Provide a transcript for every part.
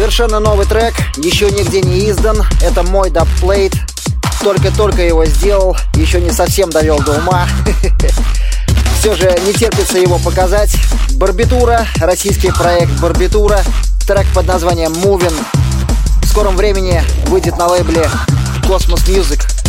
Совершенно новый трек, еще нигде не издан. Это мой дабплейт. Только-только его сделал, еще не совсем довел до ума. Все же не терпится его показать. Барбитура, российский проект Барбитура. Трек под названием «Мувин». В скором времени выйдет на лейбле «Космос Мьюзик».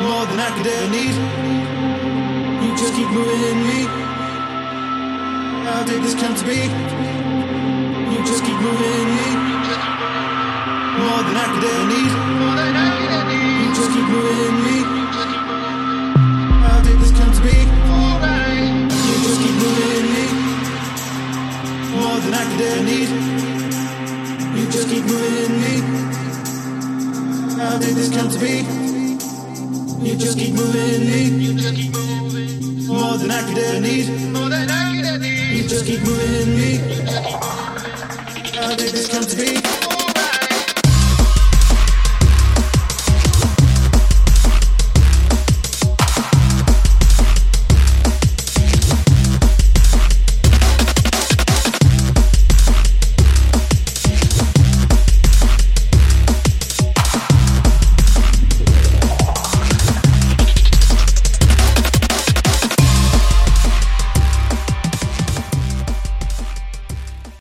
more than I could ever need. You just keep moving in me. How did this come to be? You just keep moving in me. More than I could ever need. You just keep moving in me. How did this come to be? You just keep moving in me. More than I could ever need. You just keep moving in me. How did this come to be? You just keep moving me. You just keep moving. More than I could ever need. More than I could ever need. You just keep moving me. How did this come to be?